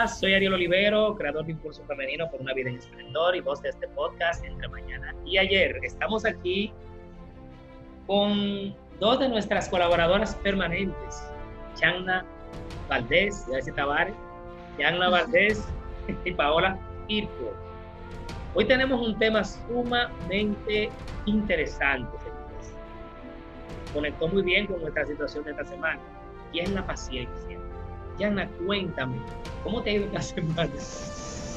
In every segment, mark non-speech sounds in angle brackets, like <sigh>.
Hola, soy Ariel Olivero, creador de Impulso Femenino por una vida en esplendor y voz de este podcast entre mañana y ayer. Estamos aquí con dos de nuestras colaboradoras permanentes, Chana Valdés, ya decía Tavares, Chana Valdés <laughs> y Paola Irpo. Hoy tenemos un tema sumamente interesante, señores. Conectó muy bien con nuestra situación de esta semana y es la paciencia. Yana, cuéntame, ¿cómo te ha ido esta semana?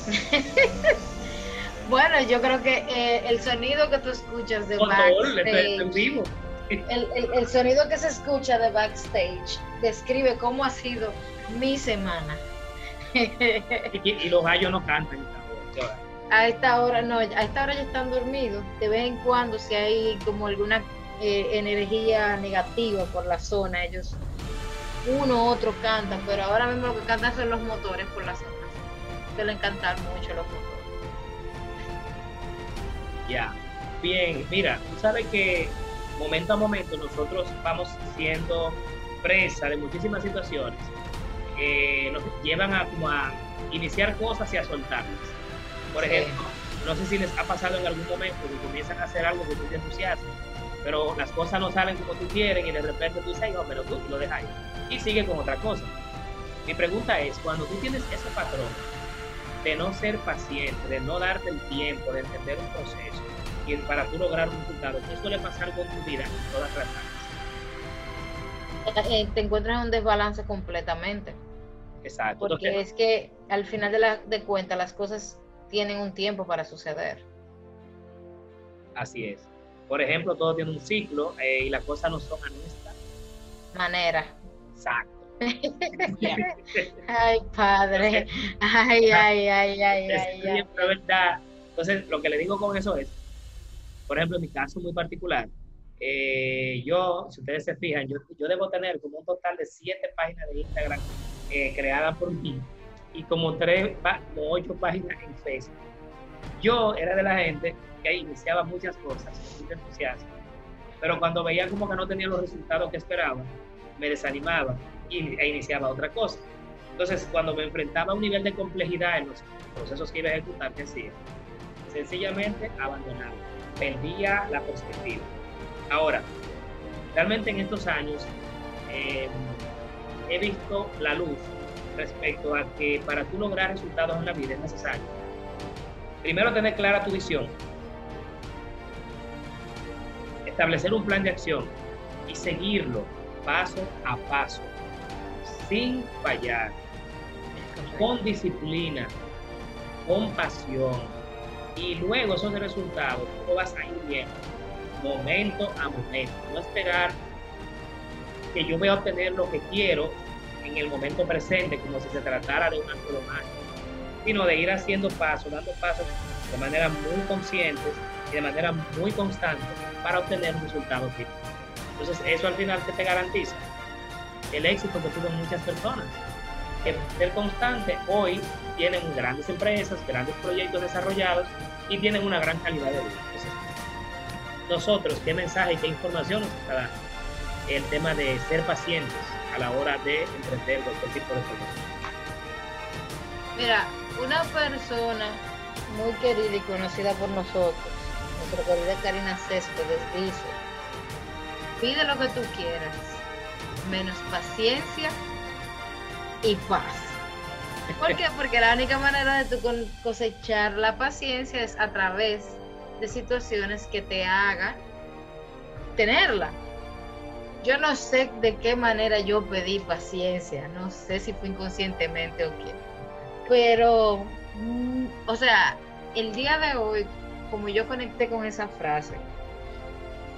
<laughs> bueno, yo creo que eh, el sonido que tú escuchas de backstage, el, el, el, sonido que se escucha de backstage describe cómo ha sido mi semana. y, y, los gallos no cantan. A esta hora no, a esta hora ya están dormidos. De vez en cuando si hay como alguna eh, energía negativa por la zona, ellos uno otro cantan, pero ahora mismo lo que cantan son los motores por la zona. Suelen cantar mucho los motores. Ya, bien, mira, tú sabes que momento a momento nosotros vamos siendo presa de muchísimas situaciones que nos llevan a, como a iniciar cosas y a soltarlas. Por ejemplo, no sé si les ha pasado en algún momento que comienzan a hacer algo que tú te entusiasmas, pero las cosas no salen como tú quieres y de repente tú dices, no, pero tú lo dejas ahí y sigue con otra cosa. Mi pregunta es, cuando tú tienes ese patrón de no ser paciente, de no darte el tiempo, de entender un proceso, y para tú lograr un resultado, ¿qué suele pasar con tu vida en todas las áreas? Eh, te encuentras en un desbalance completamente. Exacto. Porque es que al final de, la, de cuentas las cosas tienen un tiempo para suceder. Así es. Por ejemplo, todo tiene un ciclo eh, y las cosas no son a nuestra manera. Exacto. <laughs> ay, padre. Ay, ay, ay, ay, ay. verdad. Entonces, lo que le digo con eso es, por ejemplo, en mi caso muy particular, eh, yo, si ustedes se fijan, yo, yo debo tener como un total de siete páginas de Instagram eh, creadas por mí y como tres, como ocho páginas en Facebook. Yo era de la gente que iniciaba muchas cosas, muy entusiasmo, pero cuando veía como que no tenía los resultados que esperaba, me desanimaba e iniciaba otra cosa. Entonces, cuando me enfrentaba a un nivel de complejidad en los procesos que iba a ejecutar, ¿qué hacía? Sencillamente abandonaba, perdía la perspectiva. Ahora, realmente en estos años eh, he visto la luz respecto a que para tú lograr resultados en la vida es necesario, primero tener clara tu visión, establecer un plan de acción y seguirlo paso a paso, sin fallar, con disciplina, con pasión. Y luego esos resultados tú vas a ir viendo momento a momento. No esperar que yo voy a obtener lo que quiero en el momento presente, como si se tratara de un acto sino de ir haciendo pasos, dando pasos de manera muy consciente y de manera muy constante para obtener un resultado final. Entonces, eso al final, ¿qué te garantiza? El éxito que tuvo muchas personas. Que ser constante, hoy tienen grandes empresas, grandes proyectos desarrollados y tienen una gran calidad de vida. Entonces, nosotros, ¿qué mensaje y qué información nos está dando? El tema de ser pacientes a la hora de emprender cualquier tipo de proyecto. Mira, una persona muy querida y conocida por nosotros, nuestra querida Karina Céspedes, dice pide lo que tú quieras, menos paciencia y paz. ¿Por qué? <laughs> Porque la única manera de tú cosechar la paciencia es a través de situaciones que te hagan tenerla. Yo no sé de qué manera yo pedí paciencia, no sé si fue inconscientemente o qué, pero, mm, o sea, el día de hoy, como yo conecté con esa frase,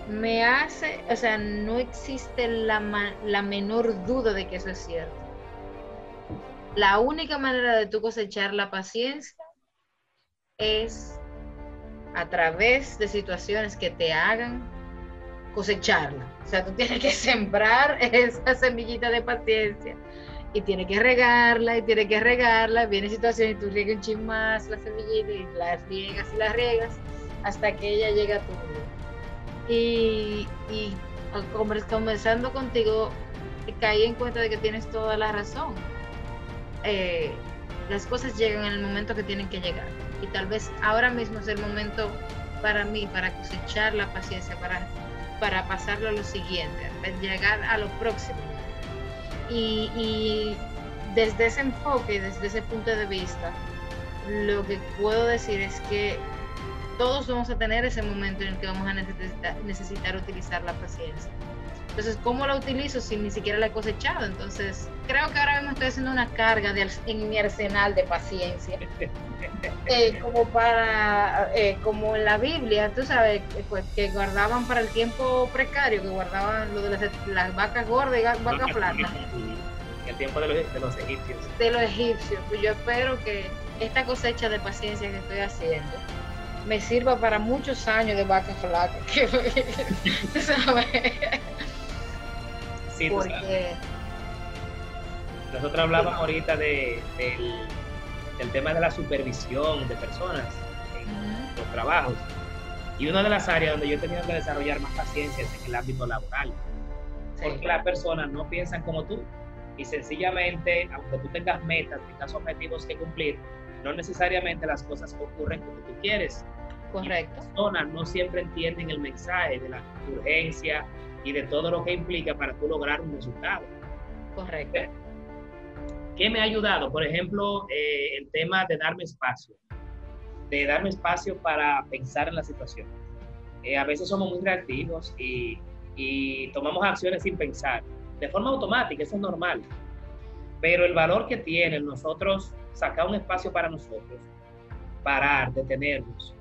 me hace, o sea, no existe la, la menor duda de que eso es cierto. La única manera de tú cosechar la paciencia es a través de situaciones que te hagan cosecharla. O sea, tú tienes que <laughs> sembrar esa semillita de paciencia y tienes que regarla y tienes que regarla. Viene situaciones y tú riegas un chin más la semillita y la riegas y la riegas hasta que ella llega a tu vida. Y, y conversando contigo, caí en cuenta de que tienes toda la razón. Eh, las cosas llegan en el momento que tienen que llegar. Y tal vez ahora mismo es el momento para mí, para cosechar la paciencia, para, para pasarlo a lo siguiente, llegar a lo próximo. Y, y desde ese enfoque, desde ese punto de vista, lo que puedo decir es que todos vamos a tener ese momento en el que vamos a necesitar, necesitar utilizar la paciencia. Entonces, ¿cómo la utilizo si ni siquiera la he cosechado? Entonces, creo que ahora mismo estoy haciendo una carga de, en mi arsenal de paciencia. <laughs> Eh, como para, eh, como en la Biblia, tú sabes, pues, que guardaban para el tiempo precario, que guardaban lo de las, vacas gordas y vacas. En el tiempo de los, de los egipcios. De los egipcios. Pues yo espero que esta cosecha de paciencia que estoy haciendo me sirva para muchos años de vaca flaca. <laughs> ¿sabes? Sí, Porque... Nosotros hablábamos ahorita de, del, tema de la supervisión de personas en los trabajos. Y una de las áreas donde yo he tenido que desarrollar más paciencia es en el ámbito laboral. Porque las personas no piensan como tú. Y sencillamente, aunque tú tengas metas, tengas objetivos que cumplir, no necesariamente las cosas ocurren como tú quieres. Correcto. las personas no siempre entienden el mensaje de la urgencia y de todo lo que implica para tú lograr un resultado. Correcto. ¿Qué me ha ayudado? Por ejemplo, eh, el tema de darme espacio, de darme espacio para pensar en la situación. Eh, a veces somos muy reactivos y, y tomamos acciones sin pensar, de forma automática, eso es normal. Pero el valor que tiene nosotros sacar un espacio para nosotros, parar, detenernos,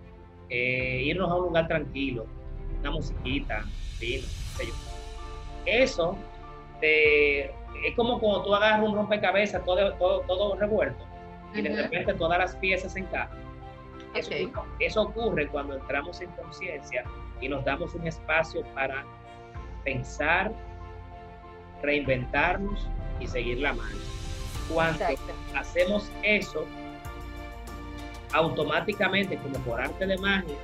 eh, irnos a un lugar tranquilo, una musiquita, vino, Eso es como cuando tú agarras un rompecabezas todo, todo, todo revuelto y de repente todas las piezas encajan. Eso, eso ocurre cuando entramos en conciencia y nos damos un espacio para pensar, reinventarnos y seguir la mano. Cuando hacemos eso, automáticamente, como por arte de magia,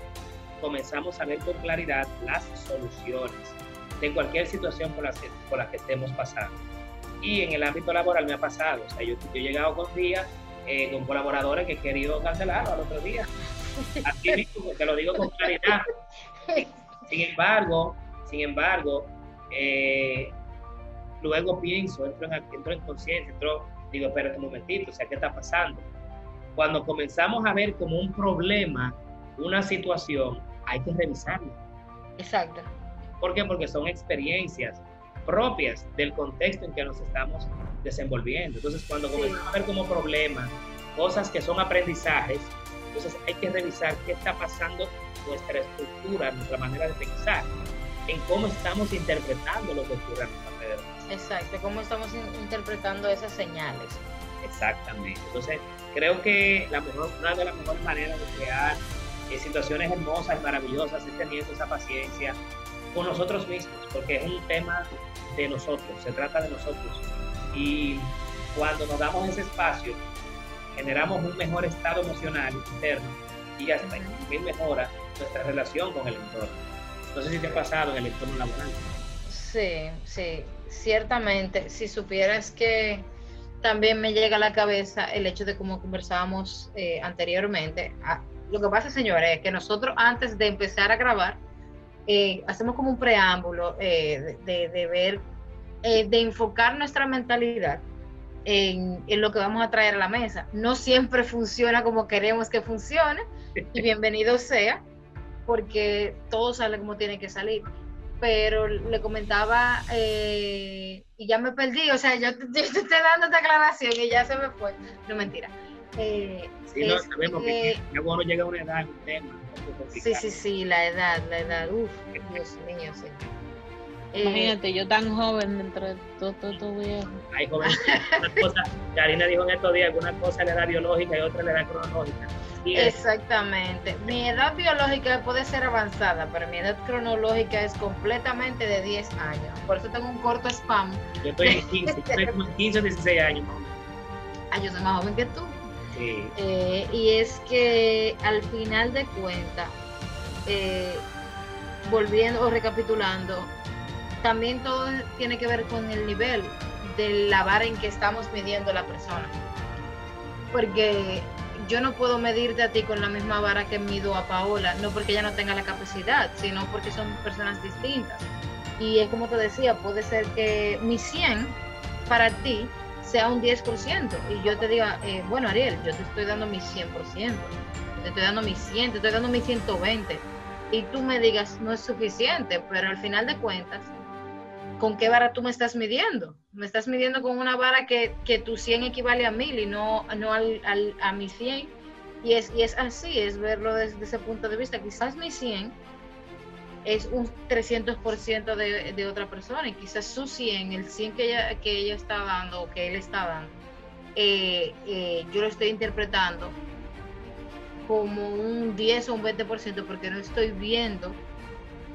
comenzamos a ver con claridad las soluciones de cualquier situación por la que, por la que estemos pasando. Y en el ámbito laboral me ha pasado, o sea, yo, he llegado con días eh, con colaboradores que he querido cancelar al otro día. Así <laughs> mismo, te lo digo con claridad. Sin embargo, sin embargo, eh, luego pienso, entro en, entro en conciencia, entro digo, espérate un momentito, o sea, ¿qué está pasando? Cuando comenzamos a ver como un problema, una situación, hay que revisarlo. Exacto. ¿Por qué? Porque son experiencias propias del contexto en que nos estamos desenvolviendo. Entonces, cuando comenzamos a ver como problema cosas que son aprendizajes, entonces hay que revisar qué está pasando nuestra estructura, nuestra manera de pensar, en cómo estamos interpretando lo que ocurre a nuestro alrededor. Exacto, cómo estamos interpretando esas señales. Exactamente. Entonces, creo que la mejor, una de las mejores maneras de crear eh, situaciones hermosas, maravillosas, es teniendo esa paciencia con nosotros mismos, porque es un tema de nosotros, se trata de nosotros. Y cuando nos damos ese espacio, generamos un mejor estado emocional interno y hasta también mejora nuestra relación con el entorno. No sé si te ha pasado en el entorno laboral. Sí, sí, ciertamente. Si supieras que también me llega a la cabeza el hecho de como conversábamos eh, anteriormente. Ah, lo que pasa, señores, es que nosotros antes de empezar a grabar, eh, hacemos como un preámbulo eh, de, ver, de enfocar nuestra mentalidad en, en, lo que vamos a traer a la mesa. No siempre funciona como queremos que funcione, y <laughs> bienvenido sea, porque todo sale como tiene que salir pero le comentaba eh, y ya me perdí, o sea, <laughs> yo, te estoy dando esta aclaración y ya se me fue. No, mentira. Eh, sí, no, sabemos que, ya cuando llega una edad, un tema. sí, sí, sí, la edad, la edad, uf, Dios mío, sí. Eh, Imagínate, yo tan joven dentro de todo, todo, viejo. Hay jóvenes, una cosa, Karina dijo en estos días que una cosa le da biológica y otra le da cronológica. Exactamente. Mi edad biológica puede ser avanzada, pero mi edad cronológica es completamente de 10 años. Por eso tengo un corto spam. Yo estoy en 15, estoy como 15 o 16 años. Ah, yo soy más joven que tú. Eh, y es que al final de cuentas, eh, volviendo o recapitulando, también todo tiene que ver con el nivel de la vara en que estamos midiendo la persona. porque yo no puedo medirte a ti con la misma vara que mido a Paola, no porque ella no tenga la capacidad, sino porque son personas distintas. Y es como te decía, puede ser que mi 100 para ti sea un 10%. Y yo te diga, eh, bueno, Ariel, yo te estoy dando mi 100%, te estoy dando mi 100, te estoy dando mi 120. Y tú me digas, no es suficiente, pero al final de cuentas, ¿con qué vara tú me estás midiendo? Me estás midiendo con una vara que, que tu 100 equivale a 1000 y no, no al, a mi 100. Y es, y es así, es verlo desde ese punto de vista. Quizás mi 100 es un 300% de, de otra persona y quizás su 100, el 100 que ella, que ella está dando o que él está dando, eh, eh, yo lo estoy interpretando como un 10 o un 20% porque no estoy viendo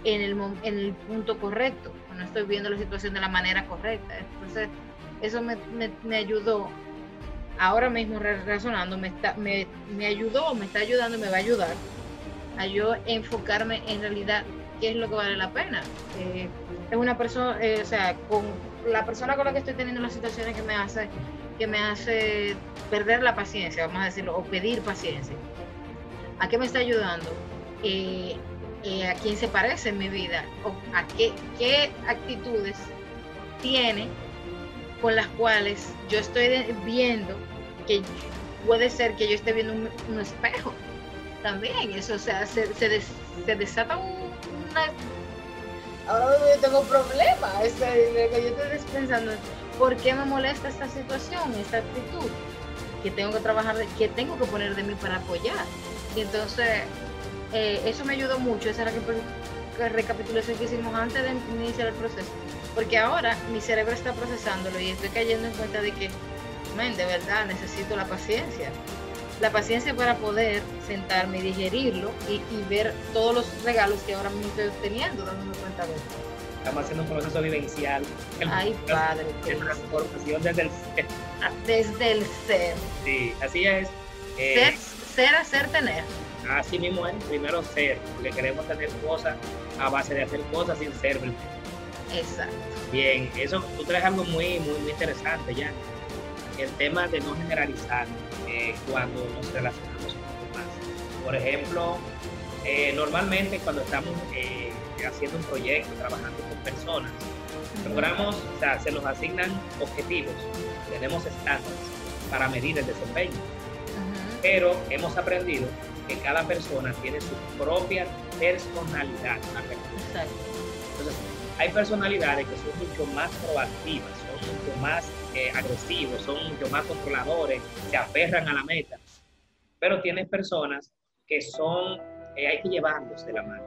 en el, en el punto correcto, no estoy viendo la situación de la manera correcta. Entonces, eso me, me, me ayudó, ahora mismo razonando, me, está, me, me ayudó, me está ayudando y me va a ayudar a yo enfocarme en realidad qué es lo que vale la pena. Eh, es una persona, eh, o sea, con la persona con la que estoy teniendo las situaciones que me hace, que me hace perder la paciencia, vamos a decirlo, o pedir paciencia. ¿A qué me está ayudando? Eh, eh, ¿A quién se parece en mi vida? ¿O ¿A qué, qué actitudes tiene con las cuales yo estoy viendo que puede ser que yo esté viendo un, un espejo? También, eso, o sea, se, se, des, se desata un ahora yo tengo un problema. Este, yo estoy pensando, ¿por qué me molesta esta situación, esta actitud? Que tengo que trabajar, que tengo que poner de mí para apoyar. Y entonces, eh, eso me ayudó mucho, esa la recapitulación que hicimos antes de iniciar el proceso. Porque ahora mi cerebro está procesándolo y estoy cayendo en cuenta de que, man, de verdad, necesito la paciencia la paciencia para poder sentarme y digerirlo y, y, ver todos los regalos que ahora mismo estoy obteniendo, dándome cuenta de eso. Estamos haciendo un proceso vivencial. Ay, <laughs> padre. De transformación desde el ser. Desde el ser. Sí, así es. Eh, ser, ser, hacer, tener. Así mismo es, primero ser, porque queremos tener cosas a base de hacer cosas sin ser. Exacto. Bien, eso tú traes algo muy, muy, muy interesante ya. El tema de no generalizar eh, cuando nos relacionamos con los demás. Por ejemplo, eh, normalmente cuando estamos eh, haciendo un proyecto, trabajando con personas, logramos, o sea, se nos asignan objetivos, tenemos estándares para medir el desempeño, pero hemos aprendido que cada persona tiene su propia personalidad. Entonces, hay personalidades que son mucho más proactivas, son mucho más eh, agresivos, son mucho más controladores, se aferran a la meta. Pero tienes personas que son, eh, hay que llevarlos de la mano.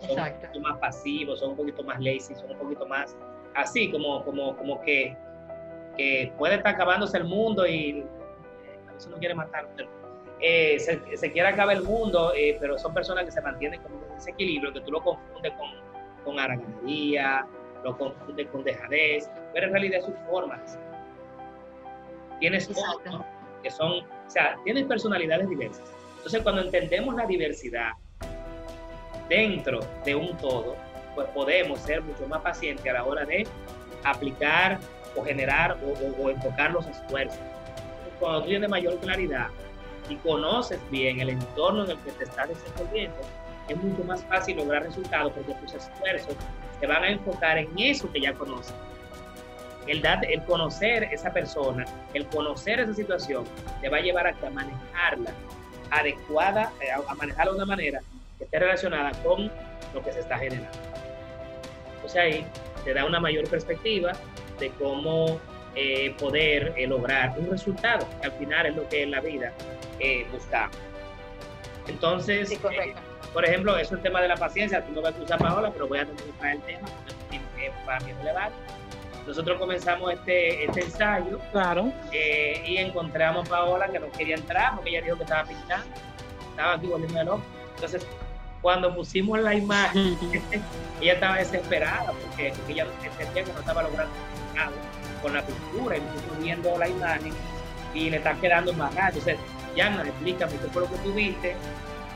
Son Exacto. un poquito más pasivos, son un poquito más lazy, son un poquito más así, como, como, como que, que puede estar acabándose el mundo y eh, a veces no quiere matar, eh, se, se, quiere acabar el mundo, eh, pero son personas que se mantienen con ese equilibrio, que tú lo confundes con, con araganería, lo confundes con dejadez, pero en realidad sus formas tienes otros que son, o sea, tienes personalidades diversas. Entonces, cuando entendemos la diversidad dentro de un todo, pues podemos ser mucho más pacientes a la hora de aplicar o generar o, o, o enfocar los esfuerzos. Cuando tú tienes mayor claridad y conoces bien el entorno en el que te estás desenvolviendo, es mucho más fácil lograr resultados porque tus esfuerzos se van a enfocar en eso que ya conoces el, dar, el conocer esa persona, el conocer esa situación, te va a llevar a, manejarla adecuada, eh, a manejarla de una manera que esté relacionada con lo que se está generando. Entonces ahí te da una mayor perspectiva de cómo eh, poder eh, lograr un resultado, que al final es lo que en la vida eh, buscamos. Entonces, sí, por ejemplo, eso es el tema de la paciencia, tú no vas a usar Paola, pero voy a tener que traer el tema, para mí es relevante nosotros comenzamos este, este ensayo claro. eh, y encontramos a Paola que no quería entrar porque ella dijo que estaba pintando, estaba aquí volviendo loco. Entonces, cuando pusimos la imagen, <laughs> ella estaba desesperada porque, porque ella entendía que no estaba logrando nada con la pintura y nosotros viendo la imagen y le está quedando más grande. Entonces, Yana, explícame qué fue lo que tuviste,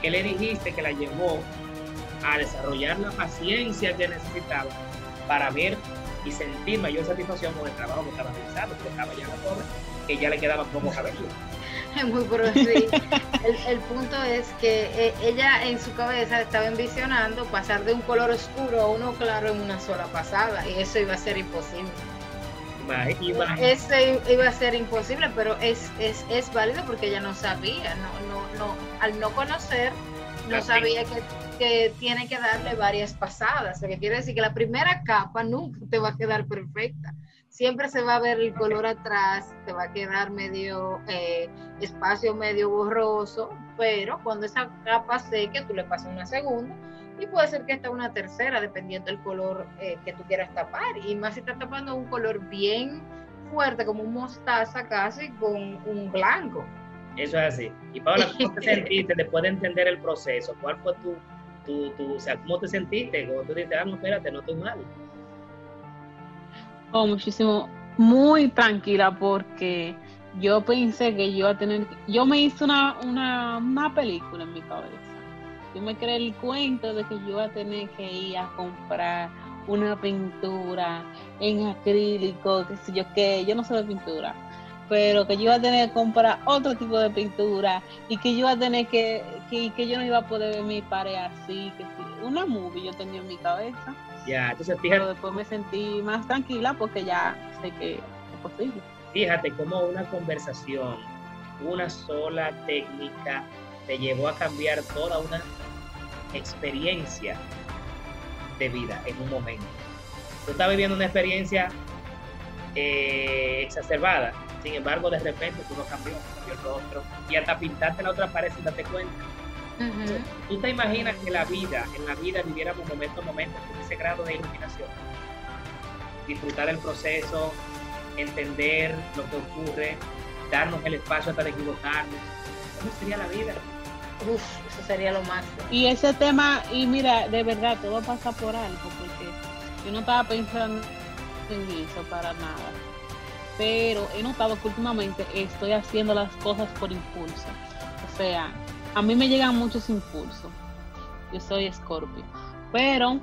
qué le dijiste que la llevó a desarrollar la paciencia que necesitaba para ver y sentir mayor satisfacción con el trabajo que estaba realizando, porque estaba ya la joven, que ya le quedaba poco cabello. <laughs> Muy sí. el, el punto es que eh, ella en su cabeza estaba envisionando pasar de un color oscuro a uno claro en una sola pasada y eso iba a ser imposible. Imagi- imagi- Eso iba a ser imposible, pero es, es, es válido porque ella no sabía, no, no, no, al no conocer, no La sabía que, que tiene que darle varias pasadas. Lo que quiere decir que la primera capa nunca te va a quedar perfecta. Siempre se va a ver el color atrás, te va a quedar medio eh, espacio medio borroso, pero cuando esa capa seque, tú le pasas una segunda y puede ser que esta una tercera, dependiendo del color eh, que tú quieras tapar. Y más si estás tapando un color bien fuerte, como un mostaza casi, con un blanco. Eso es así. Y Paola, ¿cómo te <laughs> sentiste después de entender el proceso? ¿Cuál fue tu, tu, tu o sea, cómo te sentiste? Cuando tú dices, ah, no, espérate, no estoy mal. Oh, muchísimo, muy tranquila porque yo pensé que yo iba a tener, yo me hice una, una, una película en mi cabeza. Yo me creé el cuento de que yo iba a tener que ir a comprar una pintura en acrílico, qué sé yo qué, yo no sé de pintura, pero que yo iba a tener que comprar otro tipo de pintura y que yo iba a tener que, que, que yo no iba a poder ver mi pared así, que sí. Una movie yo tenía en mi cabeza. Ya, entonces Pero fíjate, después me sentí más tranquila porque ya sé que es posible. fíjate cómo una conversación, una sola técnica te llevó a cambiar toda una experiencia de vida en un momento. Tú estás viviendo una experiencia eh, exacerbada, sin embargo, de repente tú no cambió, cambió el rostro y hasta pintarte la otra pared sin darte cuenta. ¿Tú te imaginas que la vida, en la vida viviéramos momento a momento con ese grado de iluminación? Disfrutar el proceso, entender lo que ocurre, darnos el espacio hasta de equivocarnos. ¿Cómo sería la vida? Uf, eso sería lo máximo. Y ese tema, y mira, de verdad, todo pasa por algo, porque yo no estaba pensando en eso para nada. Pero he notado que últimamente estoy haciendo las cosas por impulso. O sea, a mí me llegan muchos impulsos. Yo soy Scorpio. Pero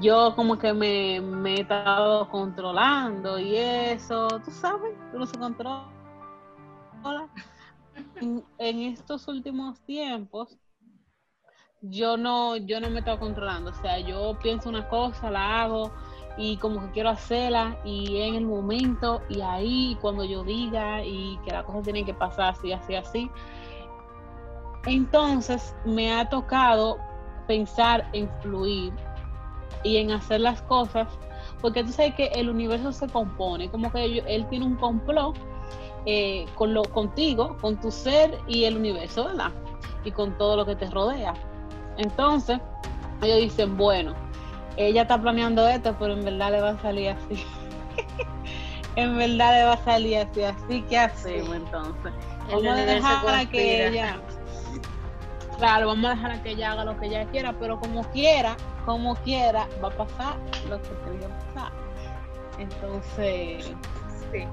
yo como que me, he estado controlando y eso, tú sabes, uno se controla. En, en estos últimos tiempos, yo no, yo no me he estado controlando. O sea, yo pienso una cosa, la hago y como que quiero hacerla y en el momento y ahí cuando yo diga y que la cosa tiene que pasar así, así, así. Entonces me ha tocado pensar en fluir y en hacer las cosas, porque tú sabes que el universo se compone, como que él tiene un complot eh, con lo, contigo, con tu ser y el universo, ¿verdad? Y con todo lo que te rodea. Entonces, ellos dicen, bueno, ella está planeando esto, pero en verdad le va a salir así. <laughs> en verdad le va a salir así, así que hacemos Sí. entonces. Vamos a dejar a que ella, claro, vamos a dejar a que ella haga lo que ella quiera, pero como quiera, como quiera, va a pasar lo que tenga que pasar. Entonces, Sí.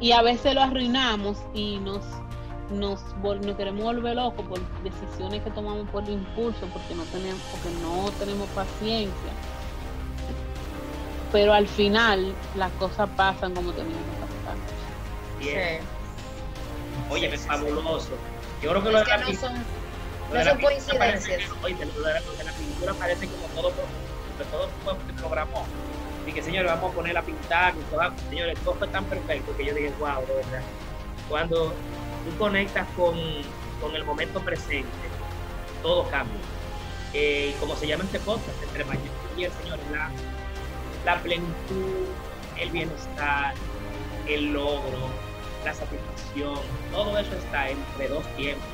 y a veces lo arruinamos y nos nos, vol- nos queremos volver locos por decisiones que tomamos por impulso porque no tenemos porque no tenemos paciencia pero al final las cosas pasan como tenían que pasar Bien. Sí. Oye, es fabuloso. Yo creo que Es lo de que la no pintura- son, no son parece coincidencias. oye, lo de la- lo de la pintura parece como todo, todo fue se programó. Y que señores, vamos a poner a pintar, y todo, señores, todo fue tan perfecto que yo dije, wow, de verdad. Cuando tú conectas con, con el momento presente, todo cambia. Eh, y como se llama este podcast, entre mañana y el Señor, la, la plenitud, el bienestar, el logro, la satisfacción, todo eso está entre dos tiempos,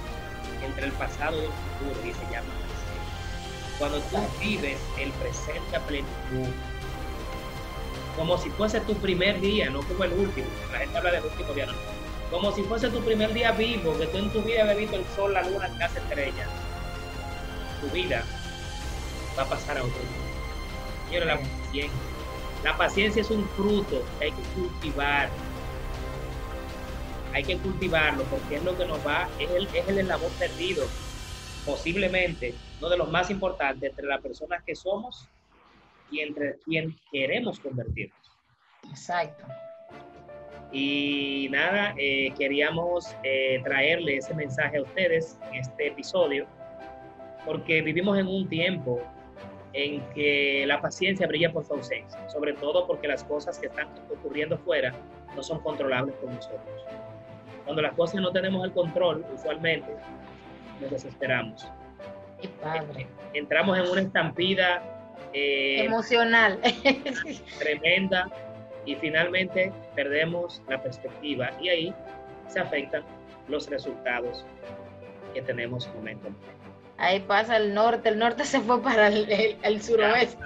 entre el pasado y el futuro, y se llama presente. Cuando tú vives el presente a plenitud, como si fuese tu primer día, no como el último, la gente habla del último día, no. Como si fuese tu primer día vivo, que tú en tu vida habías visto el sol, la luna, las estrellas, tu vida va a pasar a otro. Señores, la paciencia. La paciencia es un fruto que hay que cultivar. Hay que cultivarlo porque es lo que nos va, es el, es el eslabón perdido, posiblemente uno de los más importantes entre las personas que somos y entre quien queremos convertirnos. Exacto. Y nada, eh, queríamos eh, traerle ese mensaje a ustedes en este episodio, porque vivimos en un tiempo en que la paciencia brilla por su ausencia, sobre todo porque las cosas que están ocurriendo fuera no son controlables por nosotros. Cuando las cosas no tenemos el control, usualmente nos desesperamos. padre. Entramos en una estampida eh, emocional <laughs> tremenda y finalmente perdemos la perspectiva y ahí se afectan los resultados que tenemos momentáneamente. Ahí pasa el norte, el norte <laughs> se fue para el, el, suroeste.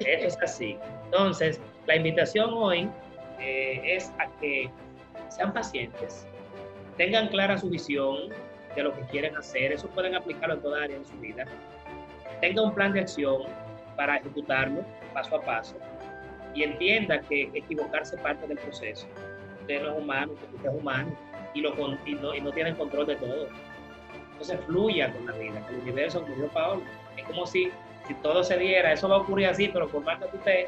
Esto es así. Entonces, la invitación hoy eh, es a que sean pacientes, tengan clara su visión de lo que quieren hacer, eso pueden aplicarlo en toda área de su vida, tengan un plan de acción para ejecutarlo paso a paso y entienda que equivocarse parte del proceso. Usted no es humano, usted es humano y, lo, y, no, y no tiene control de todo. Entonces fluya con la vida, que el universo, como dijo Paolo, es como si, si todo se diera, eso va a ocurrir así, pero por más que usted...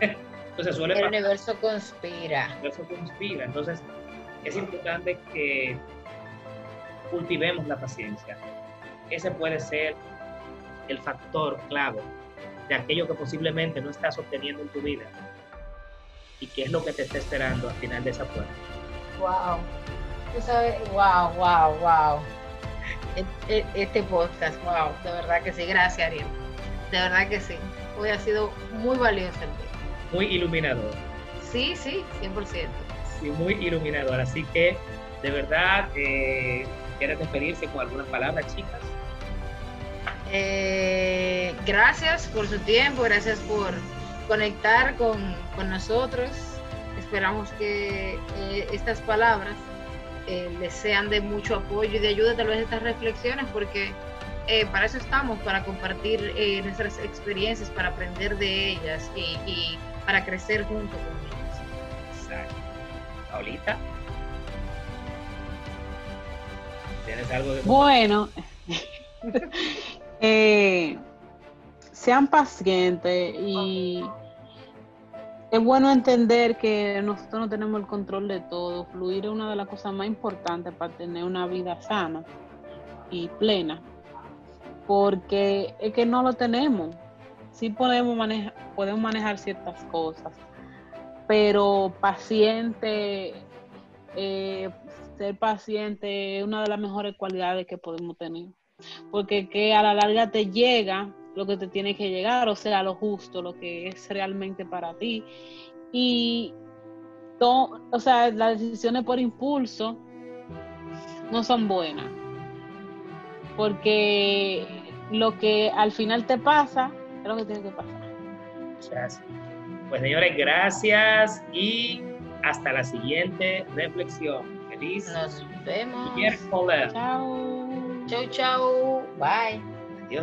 <laughs> entonces suele el universo conspira. El universo conspira. Entonces es importante que cultivemos la paciencia. Ese puede ser el factor clave de aquello que posiblemente no estás obteniendo en tu vida y qué es lo que te está esperando al final de esa puerta. Wow, tú sabes, wow, wow, wow. Este podcast, wow, de verdad que sí, gracias Ariel. De verdad que sí, hoy ha sido muy valioso Muy iluminador. Sí, sí, 100%. Sí, muy iluminador. Así que, de verdad, eh, ¿quieres despedirse con algunas palabras, chicas? Eh, gracias por su tiempo, gracias por conectar con, nosotros. Esperamos que eh, estas palabras eh, les sean de mucho apoyo y de ayuda tal vez estas reflexiones, porque para eso estamos, para compartir nuestras experiencias, para aprender de ellas y, para crecer junto con ellas. Exacto. Paulita. ¿Tienes algo de... Bueno. <laughs> Eh, sean pacientes y es bueno entender que nosotros no tenemos el control de todo. Fluir es una de las cosas más importantes para tener una vida sana y plena, porque es que no lo tenemos. Sí podemos manejar, ciertas cosas, pero paciente, eh, ser paciente es una de las mejores cualidades que podemos tener porque que a la larga te llega lo que te tiene que llegar, o sea, lo justo, lo que es realmente para ti. Y, o sea, las decisiones por impulso no son buenas, porque lo que al final te pasa es lo que tiene que pasar. Gracias. Pues señores, gracias y hasta la siguiente reflexión. Feliz. Nos vemos. Miércoles. Chao. Chau, chau. Bye. Yo.